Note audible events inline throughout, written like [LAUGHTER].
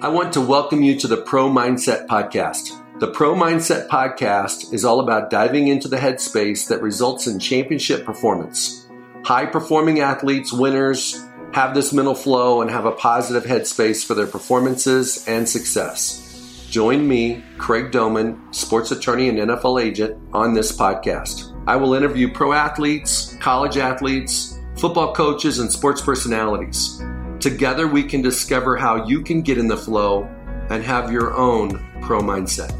I want to welcome you to the Pro Mindset Podcast. The Pro Mindset Podcast is all about diving into the headspace that results in championship performance. High performing athletes, winners, have this mental flow and have a positive headspace for their performances and success. Join me, Craig Domann, sports attorney and NFL agent, on this podcast. I will interview pro athletes, college athletes, football coaches, and sports personalities. Together, we can discover how you can get in the flow and have your own pro mindset.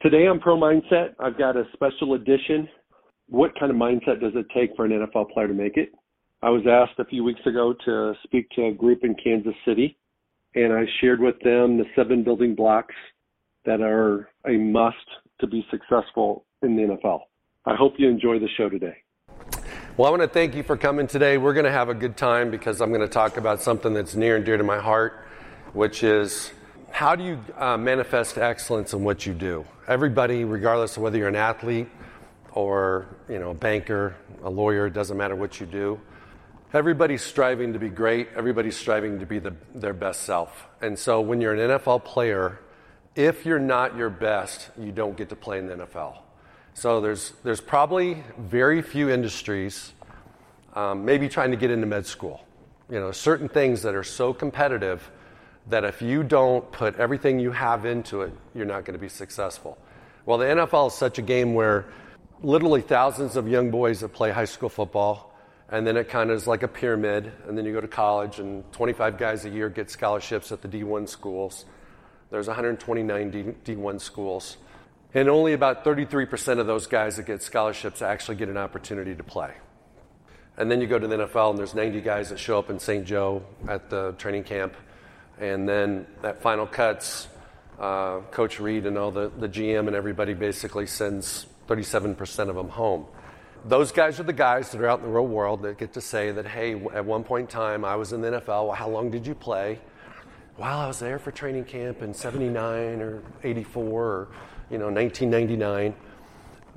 Today on Pro Mindset, I've got a special edition. What kind of mindset does it take for an NFL player to make it? I was asked a few weeks ago to speak to a group in Kansas City, and I shared with them the seven building blocks that are a must to be successful in the NFL. I hope you enjoy the show today. Well, I want to thank you for coming today. We're going to have a good time because I'm going to talk about something that's near and dear to my heart, which is how do you uh, manifest excellence in what you do? Everybody, regardless of whether you're an athlete or you know a banker, a lawyer, it doesn't matter what you do. Everybody's striving to be great. Everybody's striving to be the, their best self. And so, when you're an NFL player, if you're not your best, you don't get to play in the NFL. So there's, there's probably very few industries, um, maybe trying to get into med school. You know, certain things that are so competitive that if you don't put everything you have into it, you're not going to be successful. Well, the NFL is such a game where literally thousands of young boys that play high school football, and then it kind of is like a pyramid, and then you go to college, and 25 guys a year get scholarships at the D1 schools. There's 129 D, D1 schools. And only about 33% of those guys that get scholarships actually get an opportunity to play. And then you go to the NFL, and there's 90 guys that show up in St. Joe at the training camp. And then at final cuts, uh, Coach Reid and all the, the GM and everybody basically sends 37% of them home. Those guys are the guys that are out in the real world that get to say that, hey, at one point in time, I was in the NFL. Well, how long did you play? Well, I was there for training camp in 79 or 84 or you know, 1999,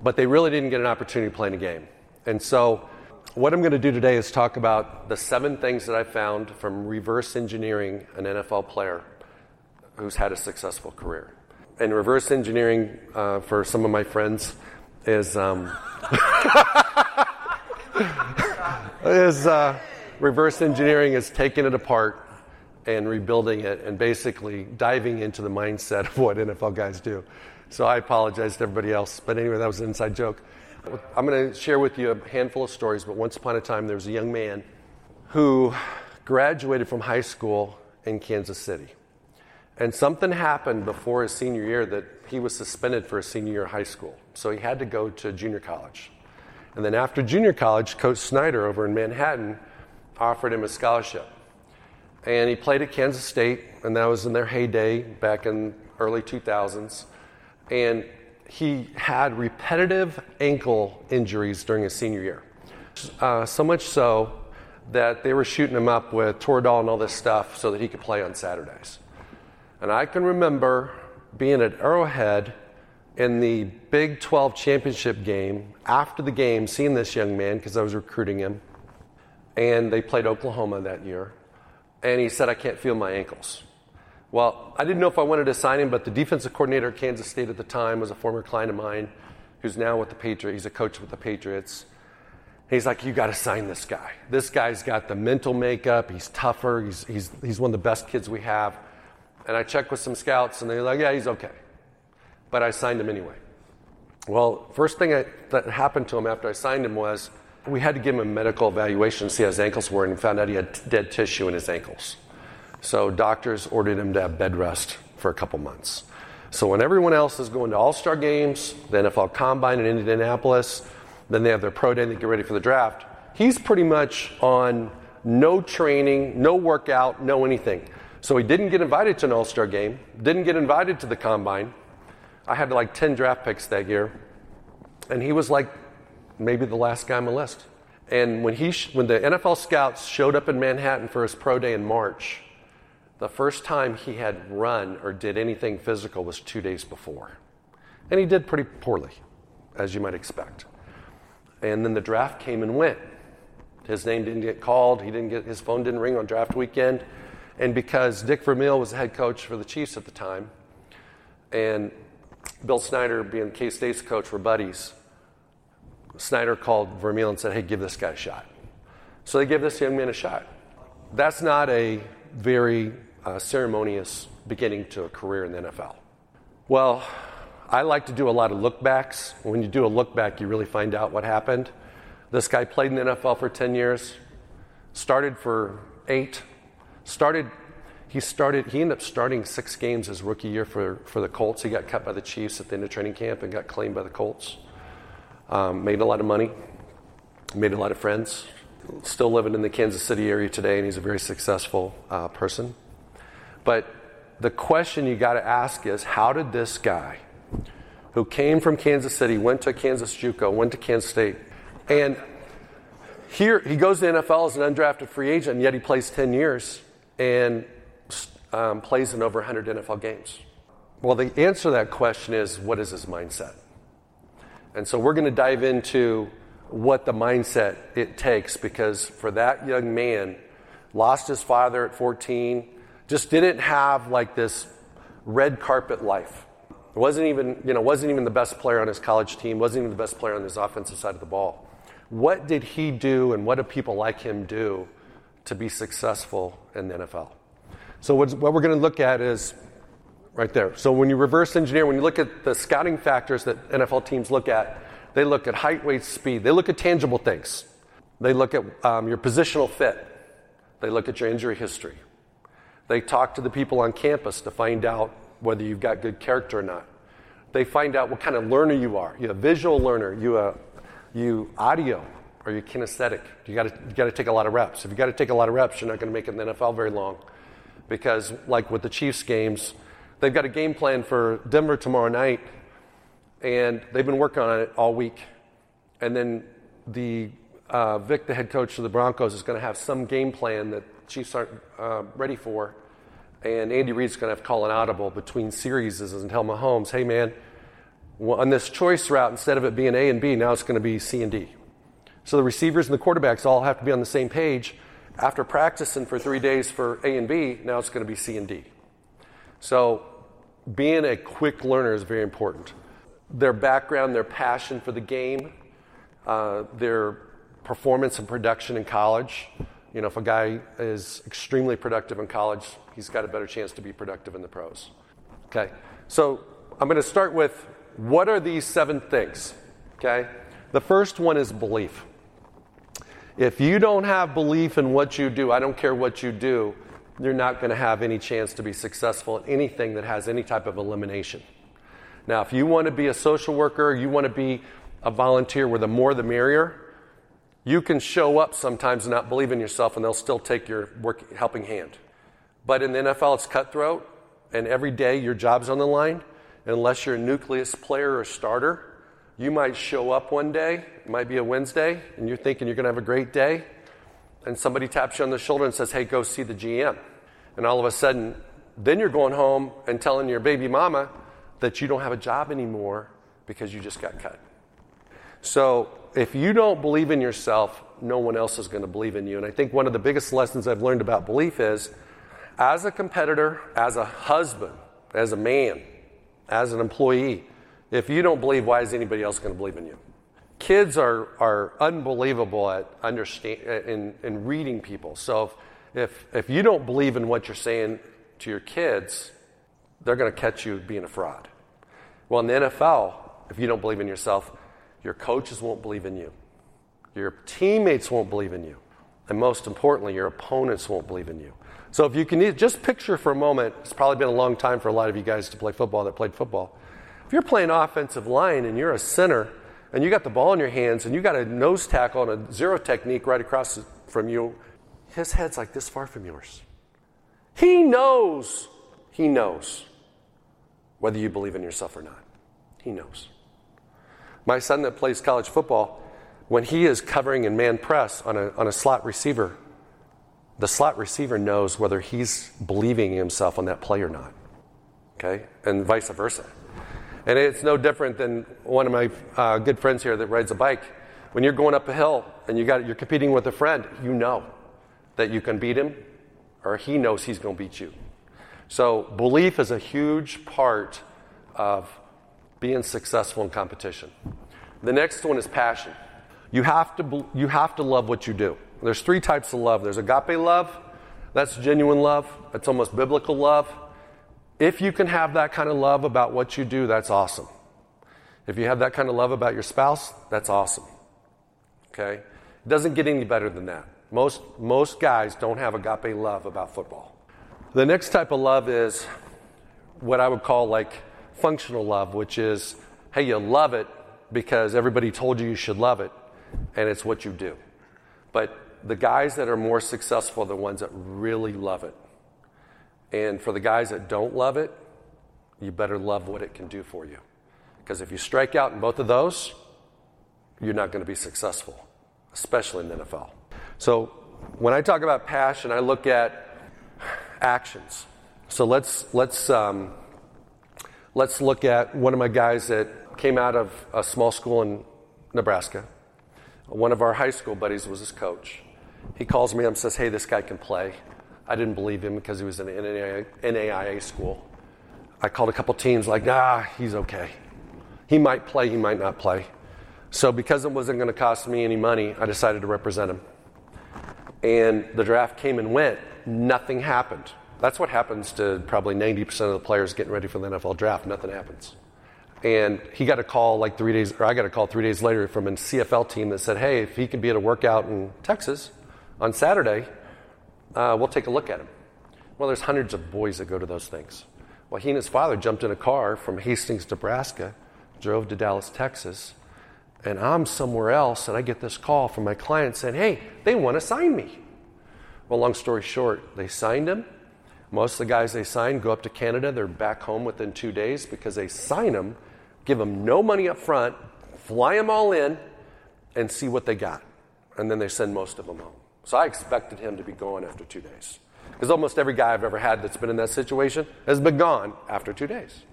but they really didn't get an opportunity to play in a game. And so, what I'm going to do today is talk about the seven things that I found from reverse engineering an NFL player who's had a successful career. And reverse engineering, uh, for some of my friends, is um, [LAUGHS] is uh, reverse engineering is taking it apart and rebuilding it and basically diving into the mindset of what NFL guys do. So I apologize to everybody else. But anyway, that was an inside joke. I'm going to share with you a handful of stories, but once upon a time there was a young man who graduated from high school in Kansas City. And something happened before his senior year that he was suspended for his senior year of high school. So he had to go to junior college. And then after junior college, Coach Snyder over in Manhattan offered him a scholarship. And he played at Kansas State, and that was in their heyday back in early 2000s and he had repetitive ankle injuries during his senior year. Uh, so much so that they were shooting him up with Toradol and all this stuff so that he could play on Saturdays. And I can remember being at Arrowhead in the Big 12 championship game, after the game, seeing this young man because I was recruiting him. And they played Oklahoma that year. And he said, I can't feel my ankles. Well, I didn't know if I wanted to sign him, but the defensive coordinator at Kansas State at the time was a former client of mine who's now with the Patriots. He's a coach with the Patriots. He's like, You got to sign this guy. This guy's got the mental makeup. He's tougher. He's, he's, he's one of the best kids we have. And I checked with some scouts, and they're like, Yeah, he's okay. But I signed him anyway. Well, first thing I, that happened to him after I signed him was we had to give him a medical evaluation to see how his ankles were, and found out he had dead tissue in his ankles. So doctors ordered him to have bed rest for a couple months. So when everyone else is going to All Star games, the NFL Combine in Indianapolis, then they have their pro day and they get ready for the draft. He's pretty much on no training, no workout, no anything. So he didn't get invited to an All Star game, didn't get invited to the Combine. I had like 10 draft picks that year, and he was like maybe the last guy on the list. And when, he sh- when the NFL scouts showed up in Manhattan for his pro day in March, the first time he had run or did anything physical was two days before. And he did pretty poorly, as you might expect. And then the draft came and went. His name didn't get called. He didn't get his phone didn't ring on draft weekend, and because Dick Vermeil was the head coach for the Chiefs at the time, and Bill Snyder being K State's coach were buddies. Snyder called Vermeil and said, "Hey, give this guy a shot." So they give this young man a shot. That's not a very uh, ceremonious beginning to a career in the NFL. Well, I like to do a lot of look backs. When you do a look back, you really find out what happened. This guy played in the NFL for 10 years, started for eight, started. He started. He ended up starting six games his rookie year for, for the Colts. He got cut by the Chiefs at the end of training camp and got claimed by the Colts. Um, made a lot of money, made a lot of friends. Still living in the Kansas City area today, and he's a very successful uh, person. But the question you got to ask is, how did this guy, who came from Kansas City, went to Kansas JUCO, went to Kansas State, and here he goes to NFL as an undrafted free agent, and yet he plays 10 years and um, plays in over 100 NFL games. Well, the answer to that question is what is his mindset? And so we're going to dive into what the mindset it takes because for that young man, lost his father at 14, just didn't have like this red carpet life. Wasn't even, you know, wasn't even the best player on his college team, wasn't even the best player on his offensive side of the ball. What did he do and what do people like him do to be successful in the NFL? So what we're going to look at is right there. So when you reverse engineer, when you look at the scouting factors that NFL teams look at, they look at height, weight, speed. They look at tangible things. They look at um, your positional fit. They look at your injury history. They talk to the people on campus to find out whether you've got good character or not. They find out what kind of learner you are. You a visual learner? You a you audio? Are you kinesthetic? You got to got to take a lot of reps. If you got to take a lot of reps, you're not going to make it in the NFL very long, because like with the Chiefs games, they've got a game plan for Denver tomorrow night, and they've been working on it all week, and then the uh, Vic, the head coach of the Broncos, is going to have some game plan that Chiefs aren't uh, ready for. And Andy Reid's going to have to call an audible between series and tell Mahomes, hey, man, on this choice route, instead of it being A and B, now it's going to be C and D. So the receivers and the quarterbacks all have to be on the same page. After practicing for three days for A and B, now it's going to be C and D. So being a quick learner is very important. Their background, their passion for the game, uh, their performance and production in college, you know, if a guy is extremely productive in college, he's got a better chance to be productive in the pros. Okay? So I'm going to start with what are these seven things? Okay? The first one is belief. If you don't have belief in what you do, I don't care what you do, you're not going to have any chance to be successful at anything that has any type of elimination. Now, if you want to be a social worker, you want to be a volunteer where the more the merrier, you can show up sometimes and not believe in yourself, and they'll still take your work, helping hand. But in the NFL, it's cutthroat, and every day your job's on the line. Unless you're a nucleus player or starter, you might show up one day, it might be a Wednesday, and you're thinking you're going to have a great day, and somebody taps you on the shoulder and says, Hey, go see the GM. And all of a sudden, then you're going home and telling your baby mama that you don't have a job anymore because you just got cut. So if you don't believe in yourself, no one else is going to believe in you. And I think one of the biggest lessons I've learned about belief is as a competitor, as a husband, as a man, as an employee, if you don't believe, why is anybody else going to believe in you? Kids are, are unbelievable at understand, uh, in, in reading people. So if, if, if you don't believe in what you're saying to your kids, they're going to catch you being a fraud. Well, in the NFL, if you don't believe in yourself, your coaches won't believe in you. Your teammates won't believe in you. And most importantly, your opponents won't believe in you. So if you can just picture for a moment, it's probably been a long time for a lot of you guys to play football that played football. If you're playing offensive line and you're a center and you got the ball in your hands and you got a nose tackle on a zero technique right across from you, his head's like this far from yours. He knows, he knows whether you believe in yourself or not. He knows. My son that plays college football, when he is covering in man press on a, on a slot receiver, the slot receiver knows whether he's believing himself on that play or not. Okay? And vice versa. And it's no different than one of my uh, good friends here that rides a bike. When you're going up a hill and you got, you're competing with a friend, you know that you can beat him or he knows he's going to beat you. So, belief is a huge part of being successful in competition. The next one is passion. You have to, you have to love what you do. There's three types of love there's agape love, that's genuine love, that's almost biblical love. If you can have that kind of love about what you do, that's awesome. If you have that kind of love about your spouse, that's awesome. Okay? It doesn't get any better than that. Most, most guys don't have agape love about football. The next type of love is what I would call like functional love, which is hey, you love it because everybody told you you should love it, and it's what you do. But the guys that are more successful are the ones that really love it. And for the guys that don't love it, you better love what it can do for you. Because if you strike out in both of those, you're not going to be successful, especially in the NFL. So when I talk about passion, I look at actions. So let's let's um, let's look at one of my guys that came out of a small school in Nebraska. One of our high school buddies was his coach. He calls me up and says, "Hey, this guy can play." I didn't believe him because he was in an NAIA school. I called a couple teams, like, "Nah, he's okay. He might play, he might not play." So because it wasn't going to cost me any money, I decided to represent him and the draft came and went, nothing happened. That's what happens to probably 90% of the players getting ready for the NFL draft. Nothing happens. And he got a call like three days, or I got a call three days later from a CFL team that said, hey, if he could be at a workout in Texas on Saturday, uh, we'll take a look at him. Well, there's hundreds of boys that go to those things. Well, he and his father jumped in a car from Hastings, Nebraska, drove to Dallas, Texas, and I'm somewhere else, and I get this call from my client saying, hey, they want to sign me. Well, long story short, they signed him. Most of the guys they sign go up to Canada. They're back home within two days because they sign them, give them no money up front, fly them all in, and see what they got. And then they send most of them home. So I expected him to be gone after two days. Because almost every guy I've ever had that's been in that situation has been gone after two days.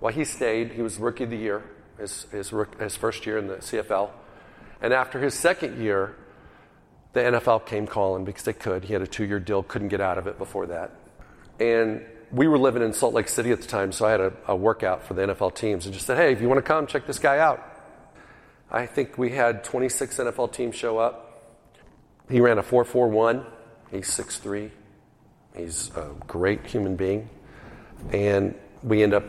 Well, he stayed. He was rookie of the year his, his, his first year in the CFL. And after his second year, the NFL came calling because they could. He had a two year deal, couldn't get out of it before that. And we were living in Salt Lake City at the time, so I had a, a workout for the NFL teams and just said, hey, if you want to come, check this guy out. I think we had 26 NFL teams show up. He ran a 4 4 1. He's 6'3. He's a great human being. And we end up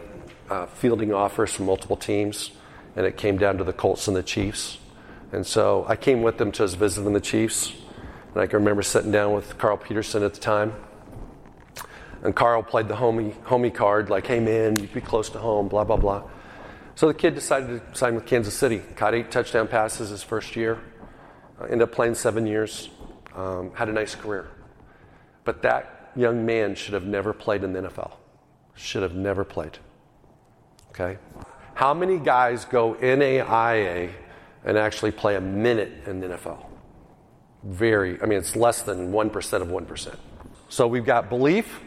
uh, fielding offers from multiple teams and it came down to the Colts and the Chiefs. And so I came with them to his visit the Chiefs. And I can remember sitting down with Carl Peterson at the time. And Carl played the homie, homie card, like, hey man, you'd be close to home, blah, blah, blah. So the kid decided to sign with Kansas City. Caught eight touchdown passes his first year. Uh, ended up playing seven years. Um, had a nice career. But that young man should have never played in the NFL. Should have never played. Okay? How many guys go NAIA and actually play a minute in the NFL? Very, I mean, it's less than 1% of 1%. So we've got belief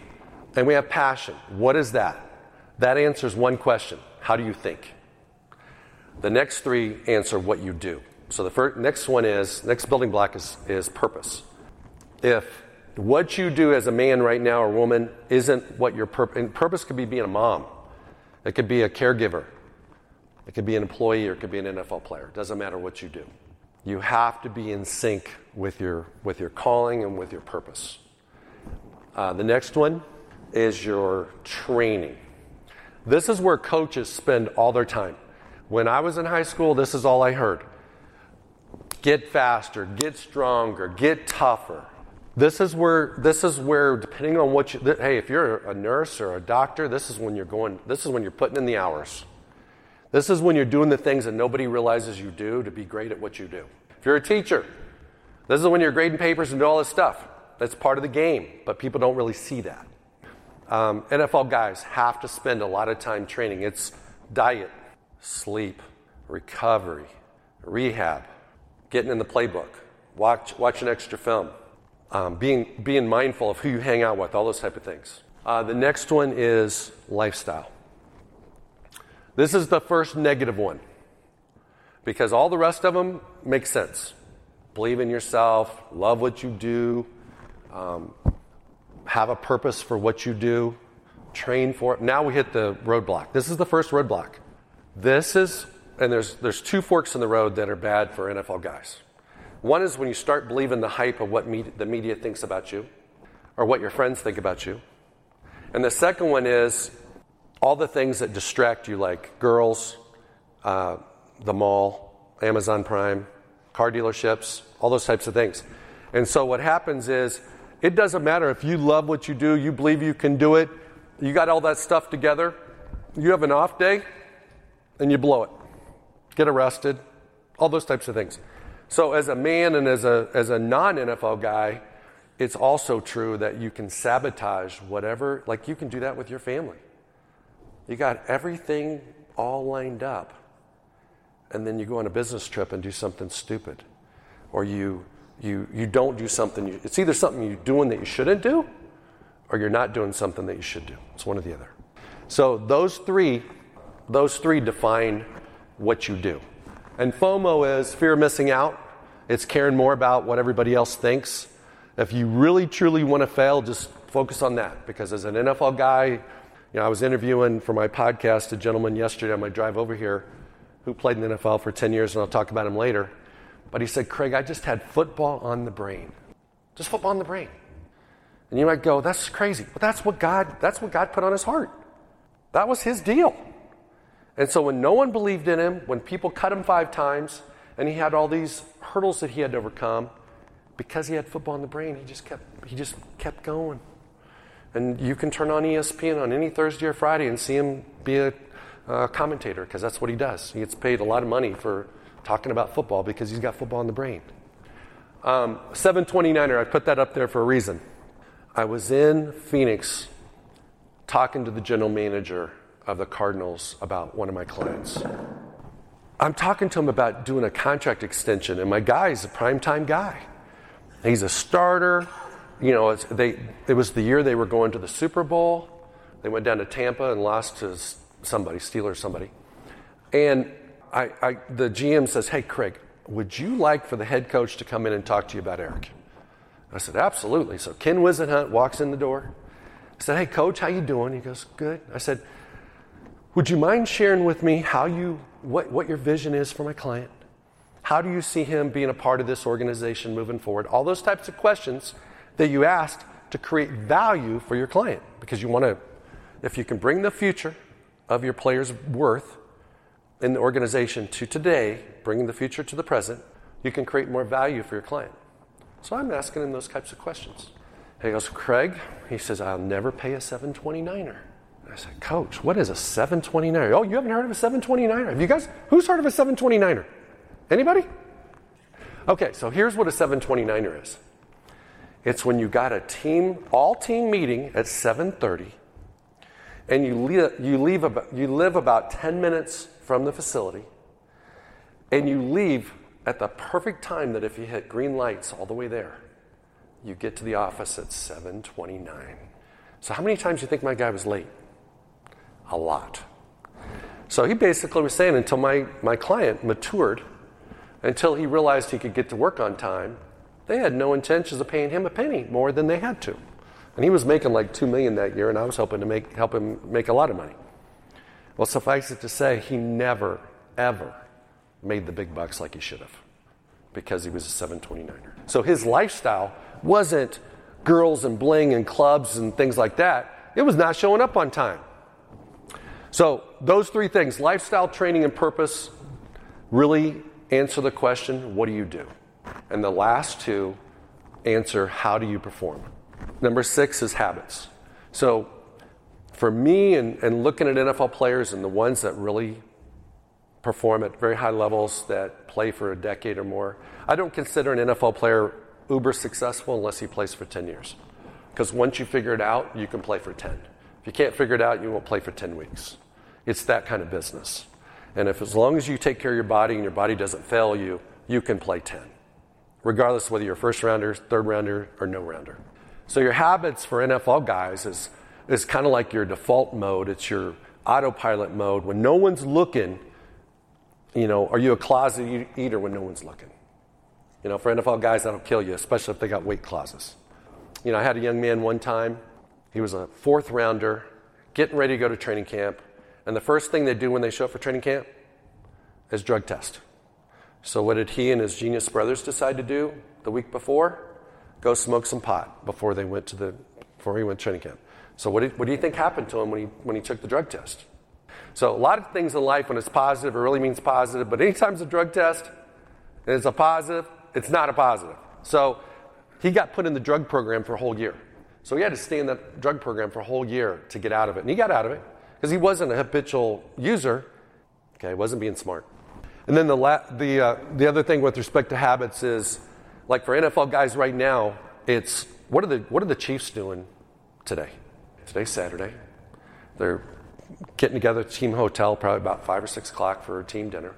and we have passion. What is that? That answers one question How do you think? The next three answer what you do. So the first, next one is, next building block is, is purpose. If what you do as a man right now or woman isn't what your purpose, and purpose could be being a mom, it could be a caregiver, it could be an employee or it could be an NFL player. It doesn't matter what you do. You have to be in sync with your, with your calling and with your purpose. Uh, the next one is your training. This is where coaches spend all their time. When I was in high school, this is all I heard get faster, get stronger, get tougher. This is where this is where depending on what you hey, if you're a nurse or a doctor, this is when you're going this is when you're putting in the hours. This is when you're doing the things that nobody realizes you do to be great at what you do. If you're a teacher, this is when you're grading papers and all this stuff. That's part of the game, but people don't really see that. Um, NFL guys have to spend a lot of time training. It's diet, sleep, recovery, rehab, getting in the playbook, watch, watching extra film, um, being, being mindful of who you hang out with, all those type of things. Uh, the next one is lifestyle. This is the first negative one. because all the rest of them make sense. Believe in yourself, love what you do, um, have a purpose for what you do, train for it. Now we hit the roadblock. This is the first roadblock. This is, and there's, there's two forks in the road that are bad for NFL guys. One is when you start believing the hype of what the media thinks about you or what your friends think about you. And the second one is all the things that distract you, like girls, uh, the mall, Amazon Prime, car dealerships, all those types of things. And so what happens is it doesn't matter if you love what you do, you believe you can do it, you got all that stuff together, you have an off day, and you blow it. Get arrested, all those types of things. So, as a man and as a, as a non NFL guy, it's also true that you can sabotage whatever, like you can do that with your family. You got everything all lined up, and then you go on a business trip and do something stupid. Or you, you, you don't do something, you, it's either something you're doing that you shouldn't do, or you're not doing something that you should do. It's one or the other. So, those three, those three define what you do. And FOMO is fear of missing out. It's caring more about what everybody else thinks. If you really truly want to fail, just focus on that. Because as an NFL guy, you know, I was interviewing for my podcast a gentleman yesterday on my drive over here who played in the NFL for 10 years, and I'll talk about him later. But he said, Craig, I just had football on the brain. Just football on the brain. And you might go, that's crazy. But that's what God, that's what God put on his heart. That was his deal. And so when no one believed in him, when people cut him five times, and he had all these hurdles that he had to overcome, because he had football in the brain, he just kept he just kept going. And you can turn on ESPN on any Thursday or Friday and see him be a commentator because that's what he does. He gets paid a lot of money for talking about football because he's got football in the brain. Um, 729er, I put that up there for a reason. I was in Phoenix talking to the general manager of the Cardinals about one of my clients. I'm talking to him about doing a contract extension, and my guy is a primetime guy. He's a starter. You know, they, it was the year they were going to the Super Bowl. They went down to Tampa and lost to somebody, Steelers, somebody. And I, I, the GM says, Hey, Craig, would you like for the head coach to come in and talk to you about Eric? I said, Absolutely. So Ken Whisenhunt walks in the door. I said, Hey, coach, how you doing? He goes, Good. I said, would you mind sharing with me how you, what, what your vision is for my client? How do you see him being a part of this organization moving forward? All those types of questions that you asked to create value for your client because you want to, if you can bring the future of your player's worth in the organization to today, bringing the future to the present, you can create more value for your client. So I'm asking him those types of questions. he goes, Craig, he says, I'll never pay a 729er. I said, Coach, what is a 729er? Oh, you haven't heard of a 729er? Have you guys? Who's heard of a 729er? Anybody? Okay, so here's what a 729er is. It's when you got a team, all team meeting at 7:30, and you leave, you leave about, you live about 10 minutes from the facility, and you leave at the perfect time that if you hit green lights all the way there, you get to the office at 7:29. So how many times do you think my guy was late? a lot. So he basically was saying until my, my client matured, until he realized he could get to work on time, they had no intentions of paying him a penny more than they had to. And he was making like two million that year, and I was hoping to make, help him make a lot of money. Well, suffice it to say, he never, ever made the big bucks like he should have because he was a 729er. So his lifestyle wasn't girls and bling and clubs and things like that. It was not showing up on time. So, those three things lifestyle, training, and purpose really answer the question what do you do? And the last two answer how do you perform? Number six is habits. So, for me and, and looking at NFL players and the ones that really perform at very high levels that play for a decade or more, I don't consider an NFL player uber successful unless he plays for 10 years. Because once you figure it out, you can play for 10. If you can't figure it out, you won't play for 10 weeks. It's that kind of business. And if as long as you take care of your body and your body doesn't fail you, you can play 10, regardless whether you're first rounder, third rounder, or no rounder. So your habits for NFL guys is, is kind of like your default mode. It's your autopilot mode. When no one's looking, you know, are you a closet eater when no one's looking? You know, for NFL guys, that'll kill you, especially if they got weight clauses. You know, I had a young man one time, he was a fourth rounder, getting ready to go to training camp, and the first thing they do when they show up for training camp is drug test. So, what did he and his genius brothers decide to do the week before? Go smoke some pot before they went to the before he went to training camp. So, what, did, what do you think happened to him when he when he took the drug test? So, a lot of things in life, when it's positive, it really means positive. But anytime it's a drug test and it's a positive, it's not a positive. So, he got put in the drug program for a whole year. So, he had to stay in that drug program for a whole year to get out of it. And he got out of it because he wasn't a habitual user. Okay, he wasn't being smart. And then the, la- the, uh, the other thing with respect to habits is, like for NFL guys right now, it's what are the, what are the Chiefs doing today? Today's Saturday. They're getting together at team hotel probably about 5 or 6 o'clock for a team dinner.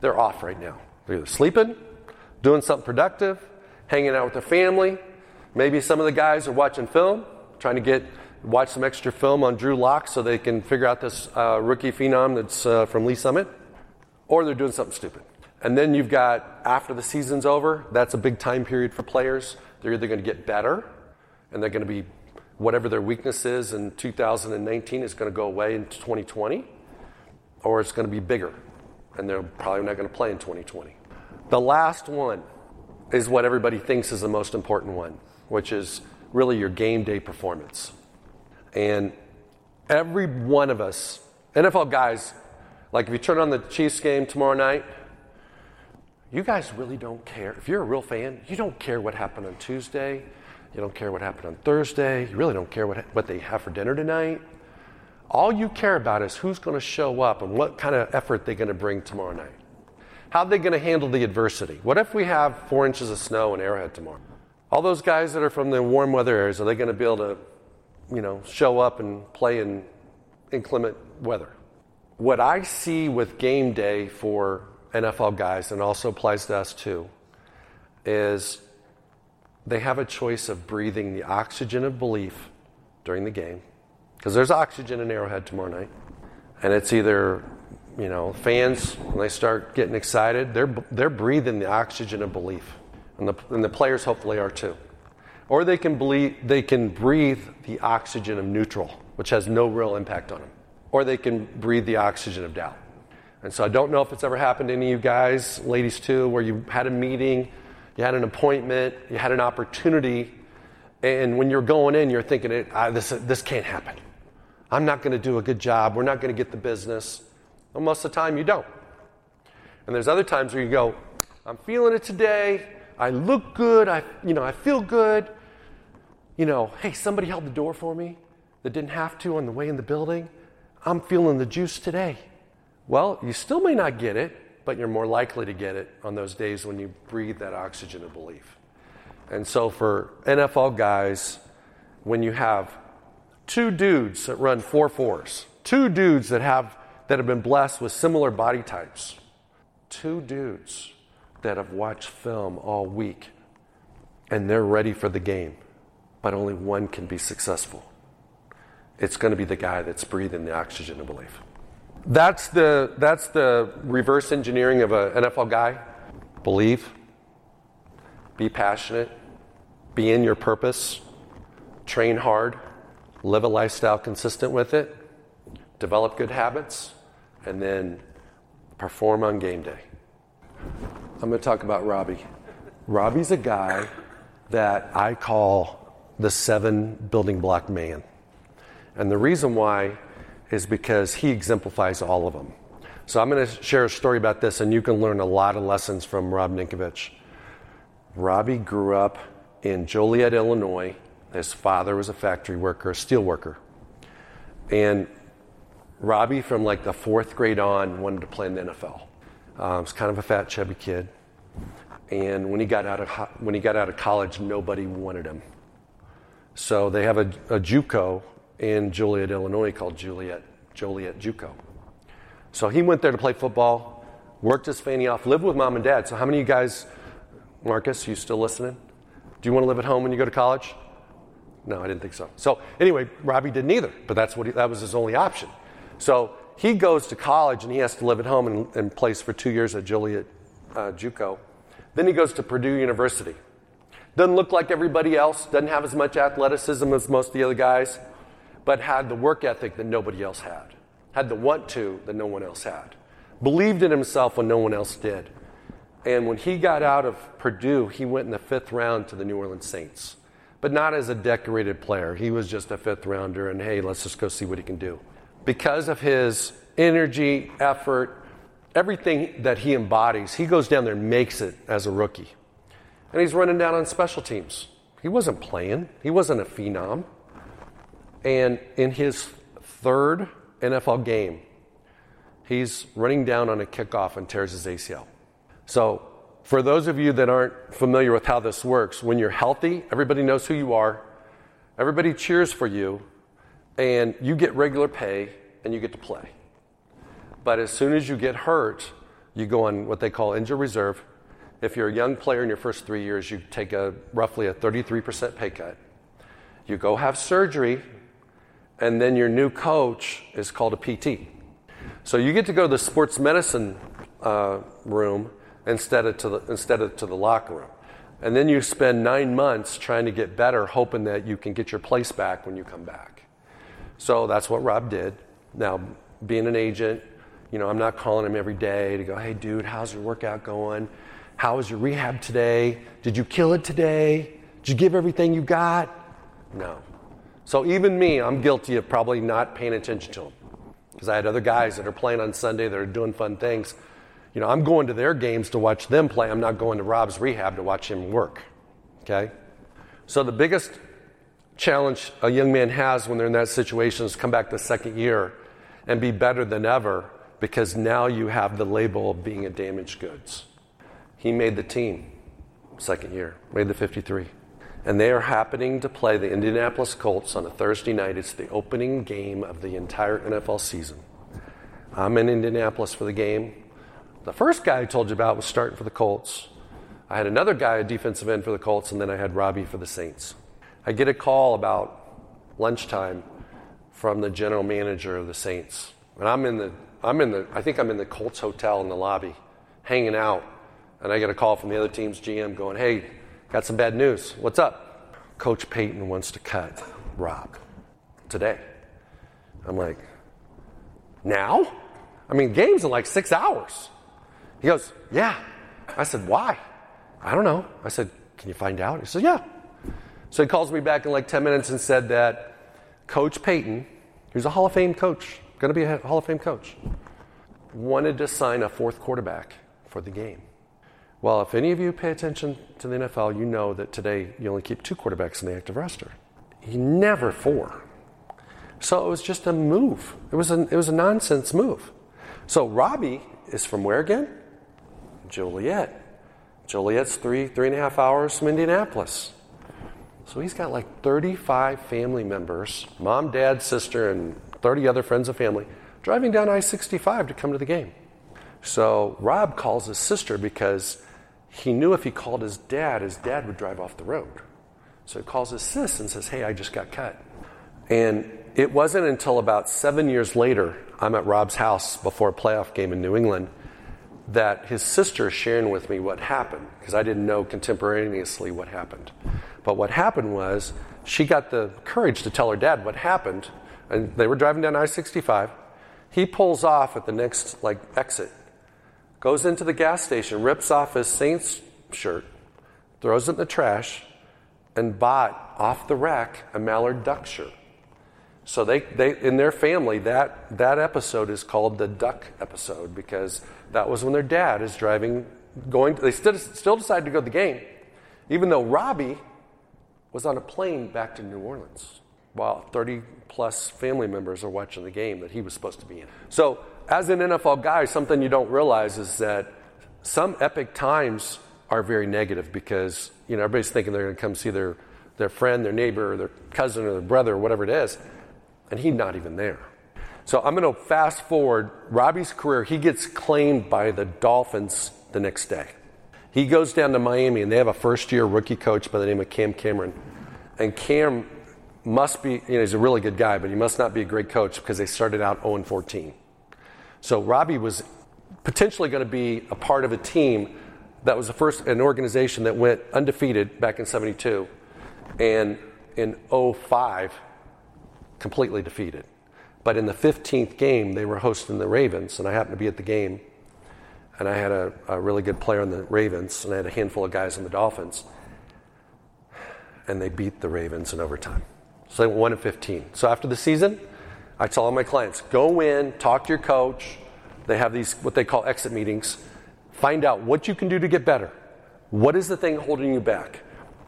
They're off right now. They're either sleeping, doing something productive, hanging out with their family. Maybe some of the guys are watching film, trying to get watch some extra film on Drew Lock so they can figure out this uh, rookie phenom that's uh, from Lee's Summit or they're doing something stupid. And then you've got after the season's over, that's a big time period for players. They're either going to get better and they're going to be whatever their weakness is in 2019 is going to go away in 2020, or it's going to be bigger and they're probably not going to play in 2020. The last one is what everybody thinks is the most important one, which is really your game day performance. And every one of us, NFL guys, like if you turn on the Chiefs game tomorrow night, you guys really don't care. If you're a real fan, you don't care what happened on Tuesday. You don't care what happened on Thursday. You really don't care what, what they have for dinner tonight. All you care about is who's going to show up and what kind of effort they're going to bring tomorrow night. How are they going to handle the adversity? What if we have four inches of snow in Arrowhead tomorrow? All those guys that are from the warm weather areas, are they going to be able to, you know, show up and play in inclement weather? What I see with game day for NFL guys, and also applies to us too, is they have a choice of breathing the oxygen of belief during the game, because there's oxygen in Arrowhead tomorrow night, and it's either you know fans when they start getting excited, they're they're breathing the oxygen of belief, and the and the players hopefully are too, or they can believe they can breathe the oxygen of neutral, which has no real impact on them or they can breathe the oxygen of doubt. And so I don't know if it's ever happened to any of you guys, ladies too, where you had a meeting, you had an appointment, you had an opportunity, and when you're going in, you're thinking, this, this can't happen. I'm not going to do a good job. We're not going to get the business. Well, most of the time, you don't. And there's other times where you go, I'm feeling it today. I look good. I, you know, I feel good. You know, hey, somebody held the door for me that didn't have to on the way in the building. I'm feeling the juice today. Well, you still may not get it, but you're more likely to get it on those days when you breathe that oxygen of belief. And so for NFL guys, when you have two dudes that run four fours, two dudes that have that have been blessed with similar body types, two dudes that have watched film all week and they're ready for the game, but only one can be successful it's going to be the guy that's breathing the oxygen of belief. That's the, that's the reverse engineering of an NFL guy. Believe, be passionate, be in your purpose, train hard, live a lifestyle consistent with it, develop good habits, and then perform on game day. I'm going to talk about Robbie. Robbie's a guy that I call the seven building block man. And the reason why is because he exemplifies all of them. So I'm going to share a story about this, and you can learn a lot of lessons from Rob Ninkovich. Robbie grew up in Joliet, Illinois. His father was a factory worker, a steel worker. And Robbie, from like the fourth grade on, wanted to play in the NFL. Um, was kind of a fat, chubby kid. And when he got out of when he got out of college, nobody wanted him. So they have a, a JUCO in Joliet, Illinois called Juliet, Joliet JUCO. So he went there to play football, worked his fanny off, lived with mom and dad. So how many of you guys, Marcus, you still listening? Do you want to live at home when you go to college? No, I didn't think so. So anyway, Robbie didn't either, but that's what he, that was his only option. So he goes to college and he has to live at home and, and plays for two years at Joliet uh, JUCO. Then he goes to Purdue University. Doesn't look like everybody else, doesn't have as much athleticism as most of the other guys, but had the work ethic that nobody else had, had the want to that no one else had, believed in himself when no one else did. And when he got out of Purdue, he went in the fifth round to the New Orleans Saints, but not as a decorated player. He was just a fifth rounder, and hey, let's just go see what he can do. Because of his energy, effort, everything that he embodies, he goes down there and makes it as a rookie. And he's running down on special teams. He wasn't playing, he wasn't a phenom. And in his third NFL game, he's running down on a kickoff and tears his ACL. So, for those of you that aren't familiar with how this works, when you're healthy, everybody knows who you are, everybody cheers for you, and you get regular pay and you get to play. But as soon as you get hurt, you go on what they call injury reserve. If you're a young player in your first three years, you take a roughly a 33% pay cut. You go have surgery, and then your new coach is called a PT. So you get to go to the sports medicine uh, room instead of to the, instead of to the locker room. And then you spend nine months trying to get better, hoping that you can get your place back when you come back. So that's what Rob did. Now, being an agent, you know, I'm not calling him every day to go, hey, dude, how's your workout going? How was your rehab today? Did you kill it today? Did you give everything you got? No. So even me, I'm guilty of probably not paying attention to him because I had other guys that are playing on Sunday that are doing fun things. You know, I'm going to their games to watch them play. I'm not going to Rob's rehab to watch him work. Okay? So the biggest challenge a young man has when they're in that situation is come back the second year and be better than ever because now you have the label of being a damaged goods. He made the team second year, made the 53. And they are happening to play the Indianapolis Colts on a Thursday night. It's the opening game of the entire NFL season. I'm in Indianapolis for the game. The first guy I told you about was starting for the Colts. I had another guy, a defensive end for the Colts, and then I had Robbie for the Saints. I get a call about lunchtime from the general manager of the Saints. And I'm in the, I'm in the, I think I'm in the Colts hotel in the lobby, hanging out. And I get a call from the other team's GM going, hey, got some bad news. What's up? Coach Payton wants to cut Rob today. I'm like, now? I mean, game's in like six hours. He goes, Yeah. I said, Why? I don't know. I said, Can you find out? He said, Yeah. So he calls me back in like 10 minutes and said that Coach Payton, who's a Hall of Fame coach, going to be a Hall of Fame coach, wanted to sign a fourth quarterback for the game. Well, if any of you pay attention to the NFL, you know that today you only keep two quarterbacks in the active roster. He never four. So it was just a move. It was a, it was a nonsense move. So Robbie is from where again? Joliet. Joliet's three, three and a half hours from Indianapolis. So he's got like 35 family members mom, dad, sister, and 30 other friends of family driving down I 65 to come to the game. So Rob calls his sister because he knew if he called his dad, his dad would drive off the road. So he calls his sis and says, Hey, I just got cut. And it wasn't until about seven years later, I'm at Rob's house before a playoff game in New England, that his sister is sharing with me what happened because I didn't know contemporaneously what happened. But what happened was she got the courage to tell her dad what happened, and they were driving down I-65. He pulls off at the next like exit, goes into the gas station, rips off his Saints shirt, throws it in the trash, and bought off the rack a Mallard Duck shirt. So they, they in their family that that episode is called the duck episode because that was when their dad is driving, going. They still still decided to go to the game, even though Robbie was on a plane back to New Orleans while 30 plus family members are watching the game that he was supposed to be in. So, as an NFL guy, something you don't realize is that some epic times are very negative because you know everybody's thinking they're going to come see their their friend, their neighbor, or their cousin, or their brother, or whatever it is, and he's not even there. So I'm going to fast forward Robbie's career. He gets claimed by the Dolphins the next day. He goes down to Miami, and they have a first year rookie coach by the name of Cam Cameron. And Cam must be, you know, he's a really good guy, but he must not be a great coach because they started out 0 14. So Robbie was potentially going to be a part of a team that was the first an organization that went undefeated back in 72 and in 05 completely defeated. But in the 15th game, they were hosting the Ravens, and I happened to be at the game. And I had a, a really good player in the Ravens, and I had a handful of guys in the Dolphins. And they beat the Ravens in overtime. So they went 1 and 15. So after the season, I tell all my clients go in, talk to your coach. They have these, what they call exit meetings. Find out what you can do to get better. What is the thing holding you back?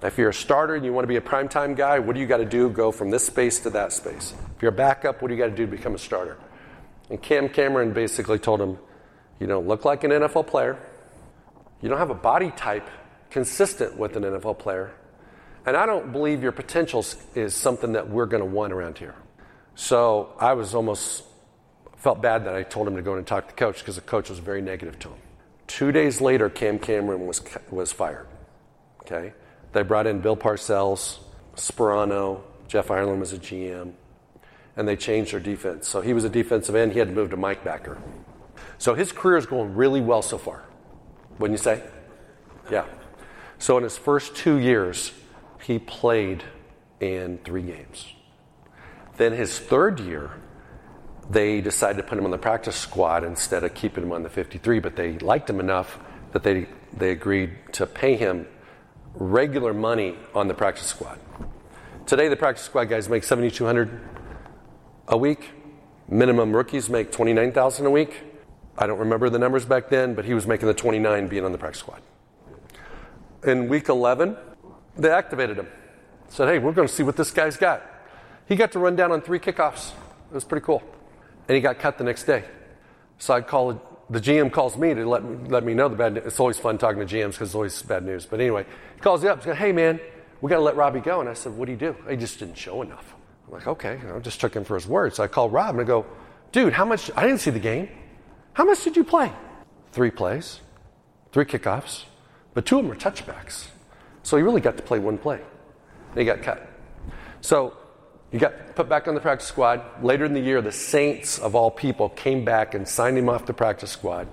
If you're a starter and you want to be a primetime guy, what do you got to do? Go from this space to that space. If you're a backup, what do you got to do to become a starter? And Cam Cameron basically told him, You don't look like an NFL player. You don't have a body type consistent with an NFL player. And I don't believe your potential is something that we're going to want around here. So I was almost felt bad that I told him to go and talk to the coach because the coach was very negative to him. Two days later, Cam Cameron was, was fired. Okay? They brought in Bill Parcells, Sparano, Jeff Ireland was a GM, and they changed their defense. So he was a defensive end. He had to move to Mike Backer. So his career is going really well so far. Wouldn't you say? Yeah. So in his first two years, he played in three games. Then his third year, they decided to put him on the practice squad instead of keeping him on the 53, but they liked him enough that they, they agreed to pay him regular money on the practice squad. Today, the practice squad guys make 7,200 a week. Minimum rookies make 29,000 a week. I don't remember the numbers back then, but he was making the 29 being on the practice squad. In week 11, they activated him. Said, hey, we're going to see what this guy's got. He got to run down on three kickoffs. It was pretty cool. And he got cut the next day. So I called the GM calls me to let me, let me know the bad news. It's always fun talking to GMs because it's always bad news. But anyway, he calls me up. He's like, hey, man, we got to let Robbie go. And I said, what do you do? He just didn't show enough. I'm like, okay. I just took him for his word. So I called Rob and I go, dude, how much? I didn't see the game. How much did you play? Three plays, three kickoffs, but two of them were touchbacks. So he really got to play one play. And he got cut. So he got put back on the practice squad. Later in the year, the Saints, of all people, came back and signed him off the practice squad.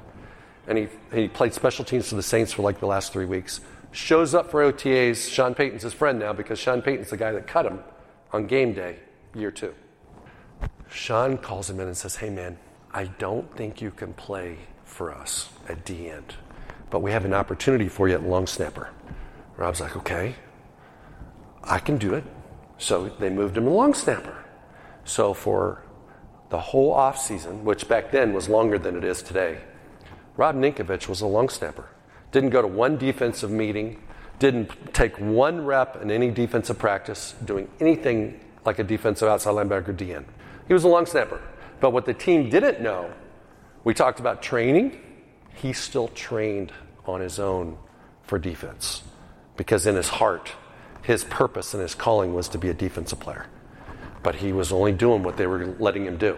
And he, he played special teams for the Saints for like the last three weeks. Shows up for OTAs. Sean Payton's his friend now because Sean Payton's the guy that cut him on game day, year two. Sean calls him in and says, Hey, man, I don't think you can play for us at D end, but we have an opportunity for you at long snapper. Rob's like, Okay, I can do it. So they moved him to long snapper. So for the whole off season, which back then was longer than it is today, Rob Ninkovich was a long snapper. Didn't go to one defensive meeting, didn't take one rep in any defensive practice, doing anything like a defensive outside linebacker D end. He was a long snapper. But what the team didn't know, we talked about training. He still trained on his own for defense because in his heart, his purpose and his calling was to be a defensive player. But he was only doing what they were letting him do.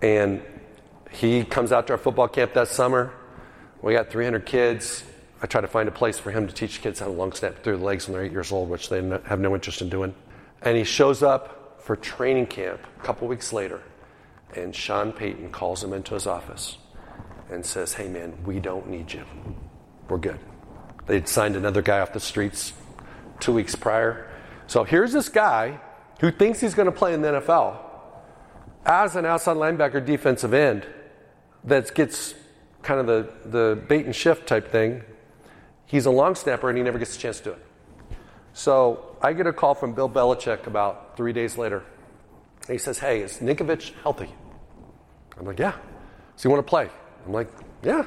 And he comes out to our football camp that summer. We got 300 kids. I try to find a place for him to teach kids how to long snap through the legs when they're eight years old, which they have no interest in doing. And he shows up for training camp a couple weeks later, and Sean Payton calls him into his office and says, Hey, man, we don't need you. We're good. They'd signed another guy off the streets two weeks prior. So here's this guy who thinks he's going to play in the NFL as an outside linebacker defensive end that gets kind of the, the bait and shift type thing. He's a long snapper and he never gets a chance to do it. So I get a call from Bill Belichick about three days later. he says, Hey, is Ninkovich healthy? I'm like, Yeah. So you want to play? I'm like, Yeah.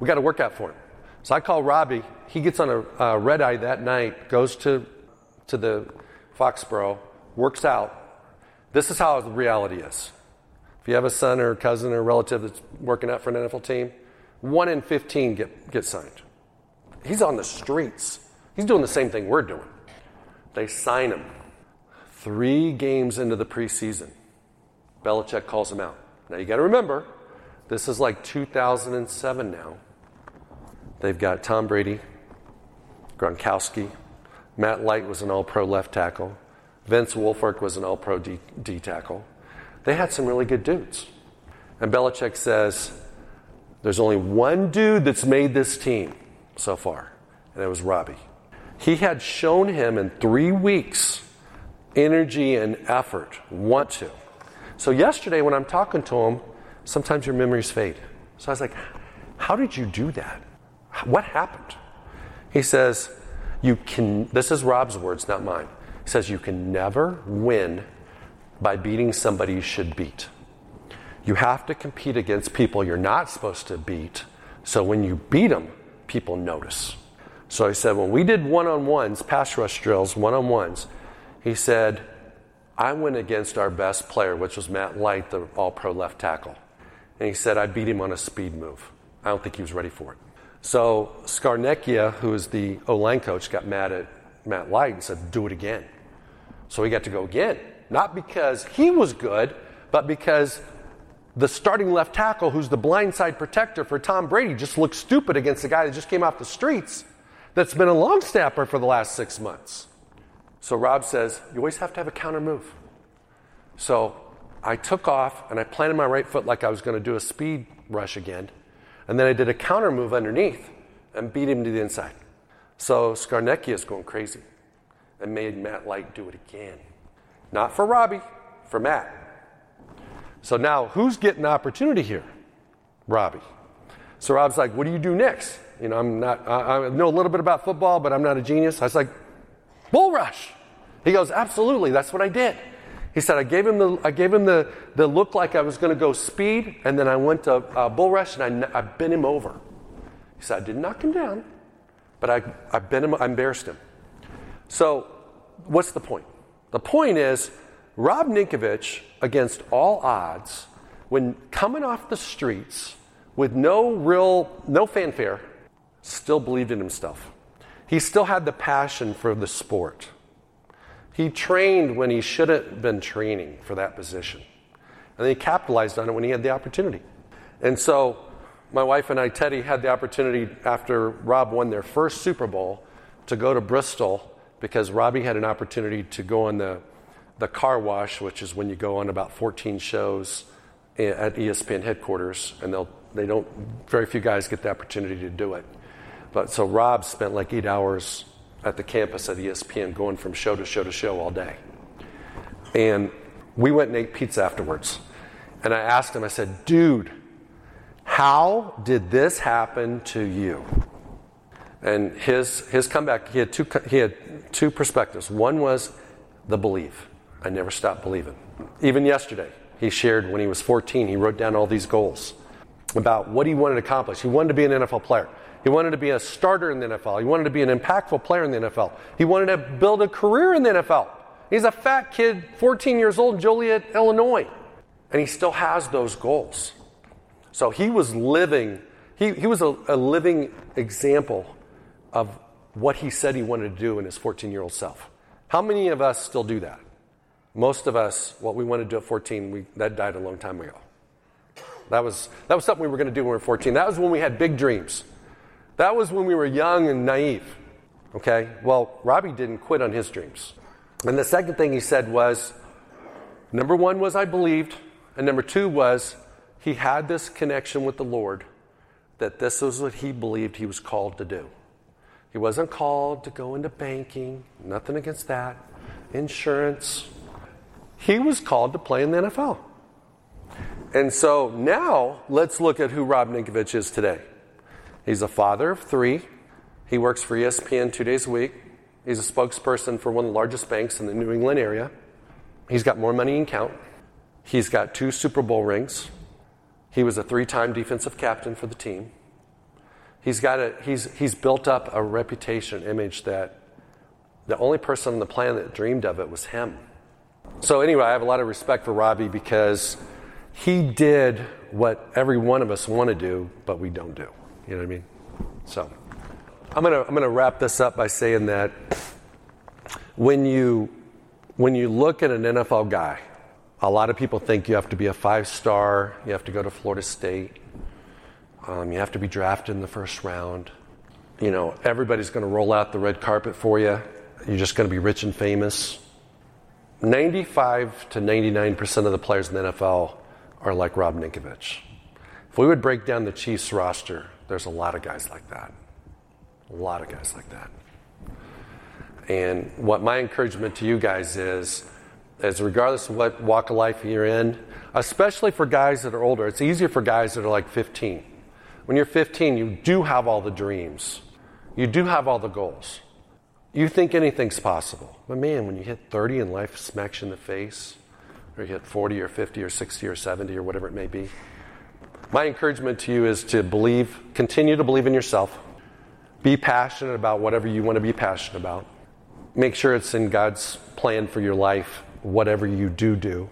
We got to work out for him. So I call Robbie. He gets on a, a red eye that night, goes to, to the Foxborough, works out. This is how the reality is. If you have a son or a cousin or a relative that's working out for an NFL team, one in 15 get, get signed. He's on the streets. He's doing the same thing we're doing. They sign him. Three games into the preseason, Belichick calls him out. Now you got to remember, this is like 2007 now. They've got Tom Brady, Gronkowski, Matt Light was an all pro left tackle, Vince Wilfork was an all pro D, D tackle. They had some really good dudes. And Belichick says, There's only one dude that's made this team so far, and it was Robbie. He had shown him in three weeks energy and effort, want to. So, yesterday when I'm talking to him, sometimes your memories fade. So I was like, How did you do that? What happened? He says, You can, this is Rob's words, not mine. He says, You can never win by beating somebody you should beat. You have to compete against people you're not supposed to beat. So when you beat them, people notice. So he said, when we did one on ones, pass rush drills, one on ones, he said, I went against our best player, which was Matt Light, the all pro left tackle. And he said, I beat him on a speed move. I don't think he was ready for it. So Scarnecchia, who is the O line coach, got mad at Matt Light and said, do it again. So he got to go again. Not because he was good, but because the starting left tackle, who's the blindside protector for Tom Brady, just looked stupid against the guy that just came off the streets that's been a long snapper for the last six months. So Rob says, You always have to have a counter move. So I took off and I planted my right foot like I was going to do a speed rush again. And then I did a counter move underneath and beat him to the inside. So Scarnecchia is going crazy and made Matt Light do it again. Not for Robbie, for Matt. So now who's getting opportunity here? Robbie. So Rob's like, what do you do next? You know, I'm not, I, I know a little bit about football, but I'm not a genius. I was like, bull rush. He goes, absolutely, that's what I did. He said, I gave him the, I gave him the, the look like I was going to go speed, and then I went to uh, bull rush and I, I bent him over. He said, I didn't knock him down, but I, I bent him, I embarrassed him. So, what's the point? The point is, Rob Ninkovich, against all odds, when coming off the streets with no real, no fanfare, still believed in himself. He still had the passion for the sport. He trained when he shouldn't have been training for that position. And then he capitalized on it when he had the opportunity. And so my wife and I, Teddy, had the opportunity after Rob won their first Super Bowl to go to Bristol because Robbie had an opportunity to go on the, the car wash, which is when you go on about 14 shows at ESPN headquarters, and they'll, they don't, very few guys get the opportunity to do it. But so Rob spent like eight hours at the campus at ESPN going from show to show to show all day. And we went and ate pizza afterwards. And I asked him, I said, dude, how did this happen to you? And his, his comeback, he had, two, he had two perspectives. One was the belief. I never stopped believing. Even yesterday, he shared when he was 14, he wrote down all these goals about what he wanted to accomplish. He wanted to be an NFL player. He wanted to be a starter in the NFL. He wanted to be an impactful player in the NFL. He wanted to build a career in the NFL. He's a fat kid, 14 years old in Joliet, Illinois. And he still has those goals. So he was living, he, he was a, a living example of what he said he wanted to do in his 14 year old self. How many of us still do that? Most of us, what we wanted to do at 14, we, that died a long time ago. That was, that was something we were going to do when we were 14. That was when we had big dreams. That was when we were young and naive. Okay? Well, Robbie didn't quit on his dreams. And the second thing he said was number one was I believed, and number two was he had this connection with the Lord that this was what he believed he was called to do. He wasn't called to go into banking, nothing against that, insurance. He was called to play in the NFL. And so now let's look at who Rob Ninkovich is today. He's a father of three. He works for ESPN two days a week. He's a spokesperson for one of the largest banks in the New England area. He's got more money in count. He's got two Super Bowl rings. He was a three time defensive captain for the team. He's, got a, he's, he's built up a reputation, image that the only person on the planet that dreamed of it was him. So, anyway, I have a lot of respect for Robbie because he did what every one of us want to do, but we don't do. You know what I mean? So, I'm going to I'm to wrap this up by saying that when you, when you look at an NFL guy, a lot of people think you have to be a five star, you have to go to Florida State, um, you have to be drafted in the first round. You know, everybody's going to roll out the red carpet for you. You're just going to be rich and famous. 95 to 99% of the players in the NFL are like Rob Ninkovich. If we would break down the Chiefs roster, there's a lot of guys like that. A lot of guys like that. And what my encouragement to you guys is, is regardless of what walk of life you're in, especially for guys that are older, it's easier for guys that are like 15. When you're 15, you do have all the dreams. You do have all the goals. You think anything's possible. But man, when you hit 30 and life smacks you in the face, or you hit 40 or 50 or 60 or 70 or whatever it may be, my encouragement to you is to believe, continue to believe in yourself. Be passionate about whatever you want to be passionate about. Make sure it's in God's plan for your life, whatever you do do.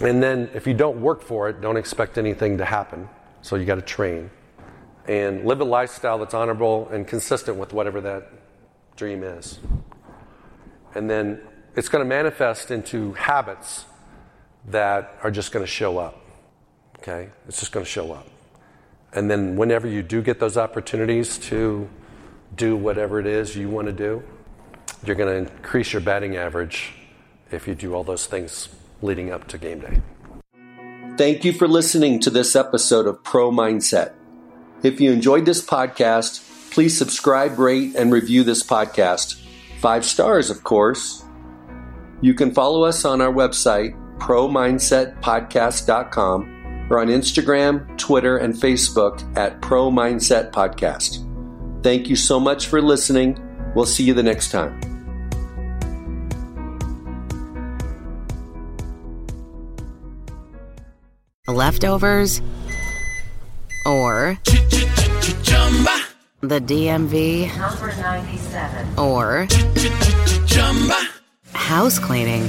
And then if you don't work for it, don't expect anything to happen. So you got to train and live a lifestyle that's honorable and consistent with whatever that dream is. And then it's going to manifest into habits that are just going to show up. Okay? It's just going to show up. And then whenever you do get those opportunities to do whatever it is you want to do, you're going to increase your batting average if you do all those things leading up to game day. Thank you for listening to this episode of Pro Mindset. If you enjoyed this podcast, please subscribe, rate, and review this podcast. Five stars, of course. You can follow us on our website, promindsetpodcast.com, or on Instagram, Twitter, and Facebook at Pro Mindset Podcast. Thank you so much for listening. We'll see you the next time. Leftovers or the DMV Number 97. or house cleaning